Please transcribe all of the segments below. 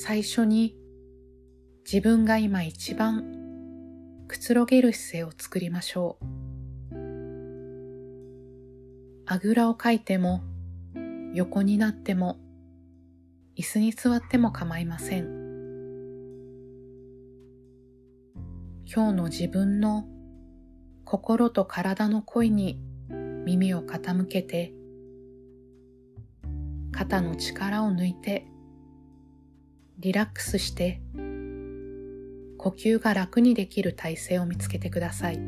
最初に自分が今一番くつろげる姿勢を作りましょう。あぐらをかいても横になっても椅子に座っても構いません。今日の自分の心と体の声に耳を傾けて肩の力を抜いてリラックスして呼吸が楽にできる体勢を見つけてください。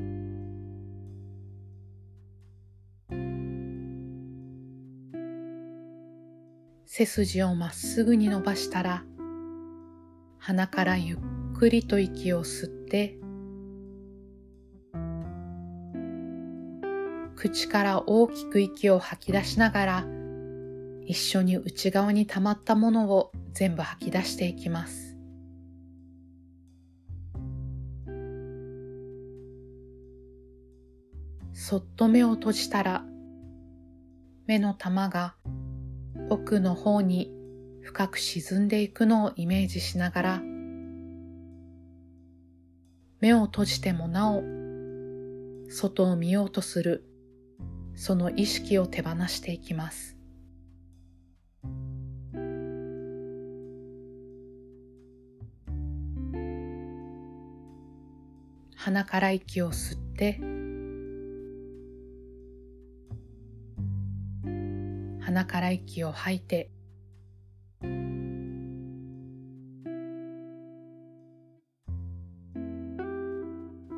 背筋をまっすぐに伸ばしたら鼻からゆっくりと息を吸って口から大きく息を吐き出しながら一緒に内側に溜まったものを全部吐き出していきます。そっと目を閉じたら目の玉が奥の方に深く沈んでいくのをイメージしながら目を閉じてもなお外を見ようとするその意識を手放していきます鼻から息を吸って鼻から息を吐いて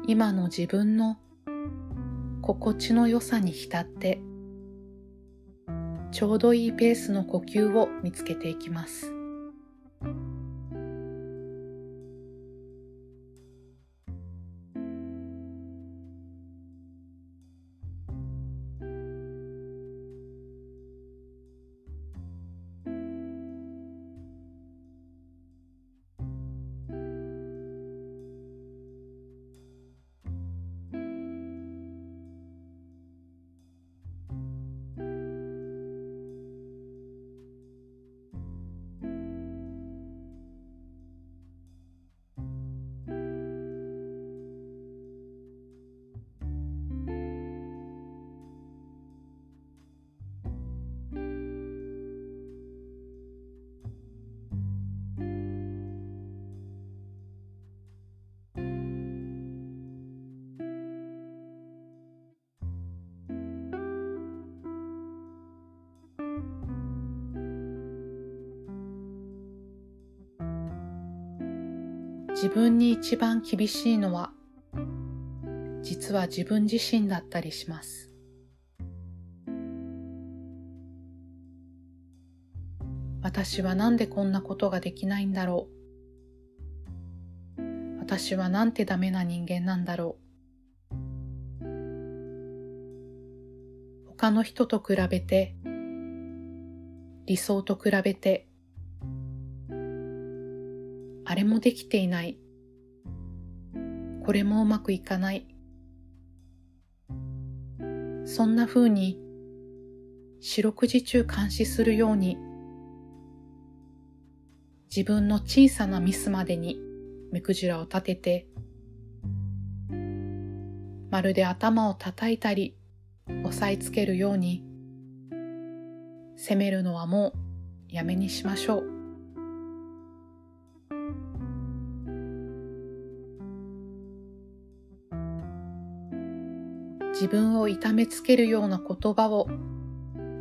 今の自分の心地の良さに浸ってちょうどいいペースの呼吸を見つけていきます。自分に一番厳しいのは実は自分自身だったりします。私はなんでこんなことができないんだろう。私はなんてダメな人間なんだろう。他の人と比べて、理想と比べて、れもできていない。これもうまくいかない。そんな風に四六時中監視するように自分の小さなミスまでに目くじらを立ててまるで頭を叩いたり押さえつけるように責めるのはもうやめにしましょう。自分を痛めつけるような言葉を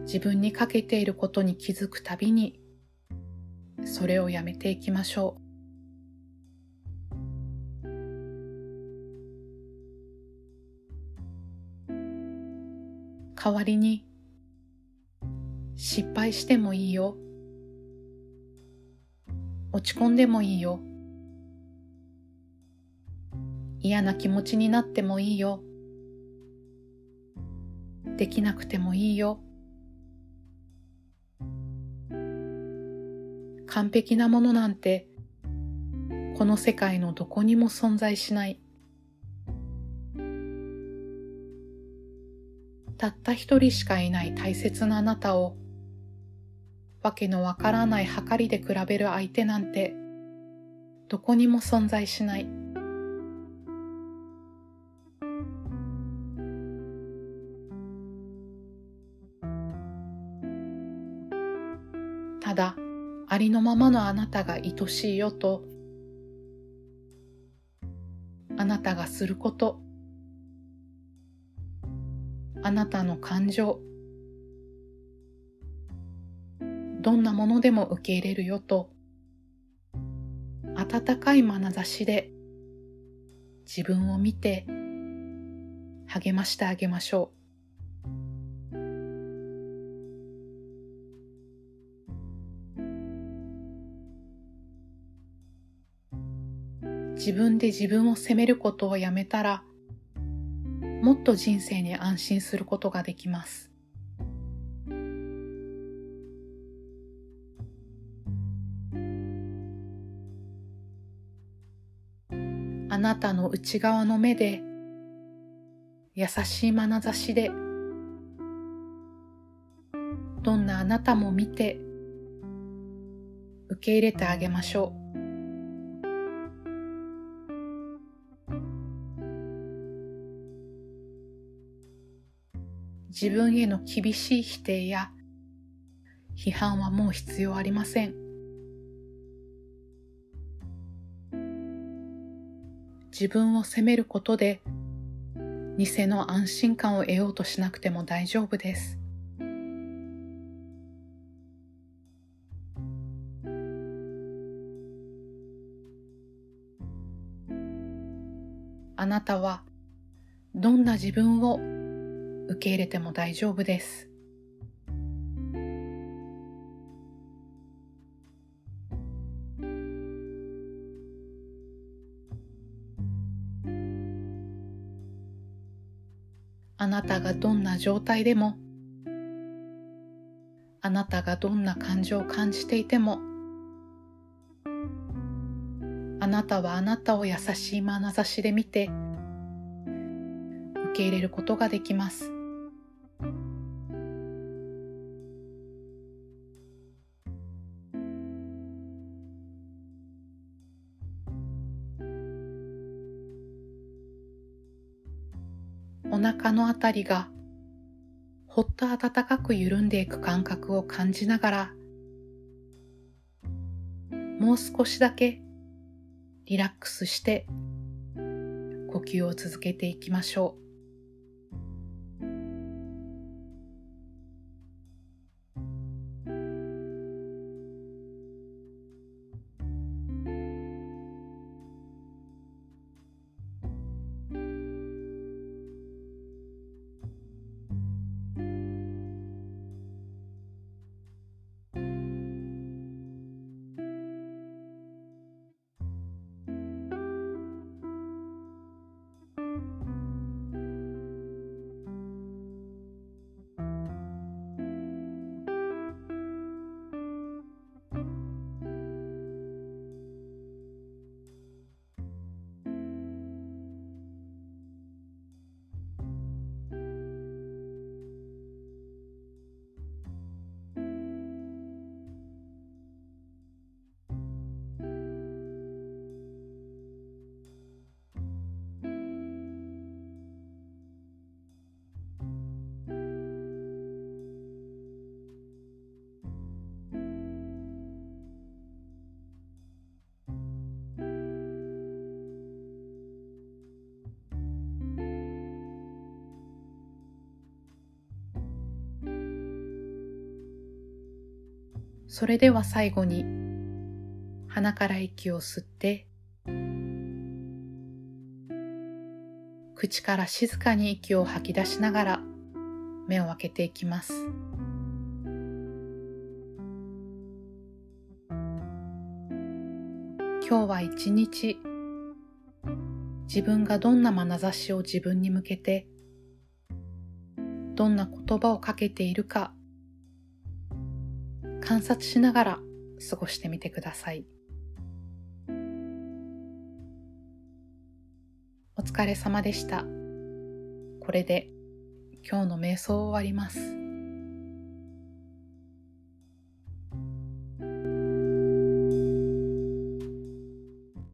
自分にかけていることに気づくたびにそれをやめていきましょう。代わりに失敗してもいいよ。落ち込んでもいいよ。嫌な気持ちになってもいいよ。できなくてもいいよ。完璧なものなんてこの世界のどこにも存在しない。たった一人しかいない大切なあなたをわけのわからない計りで比べる相手なんてどこにも存在しないりのままのあなたが愛しいよとあなたがすること。あなたの感情。どんなものでも受け入れるよと。温かい眼差しで自分を見て励ましてあげましょう。自分で自分を責めることをやめたら、もっと人生に安心することができます。あなたの内側の目で、優しい眼差しで、どんなあなたも見て、受け入れてあげましょう。自分への厳しい否定や批判はもう必要ありません。自分を責めることで偽の安心感を得ようとしなくても大丈夫です。あなたはどんな自分を受け入れても大丈夫です。あなたがどんな状態でも、あなたがどんな感情を感じていても、あなたはあなたを優しい眼差しで見て、け入れることができます。お腹のあたりがほっと温かく緩んでいく感覚を感じながらもう少しだけリラックスして呼吸を続けていきましょう。それでは最後に鼻から息を吸って口から静かに息を吐き出しながら目を開けていきます。今日は一日自分がどんな眼差しを自分に向けてどんな言葉をかけているか観察しながら過ごしてみてください。お疲れ様でした。これで今日の瞑想を終わります。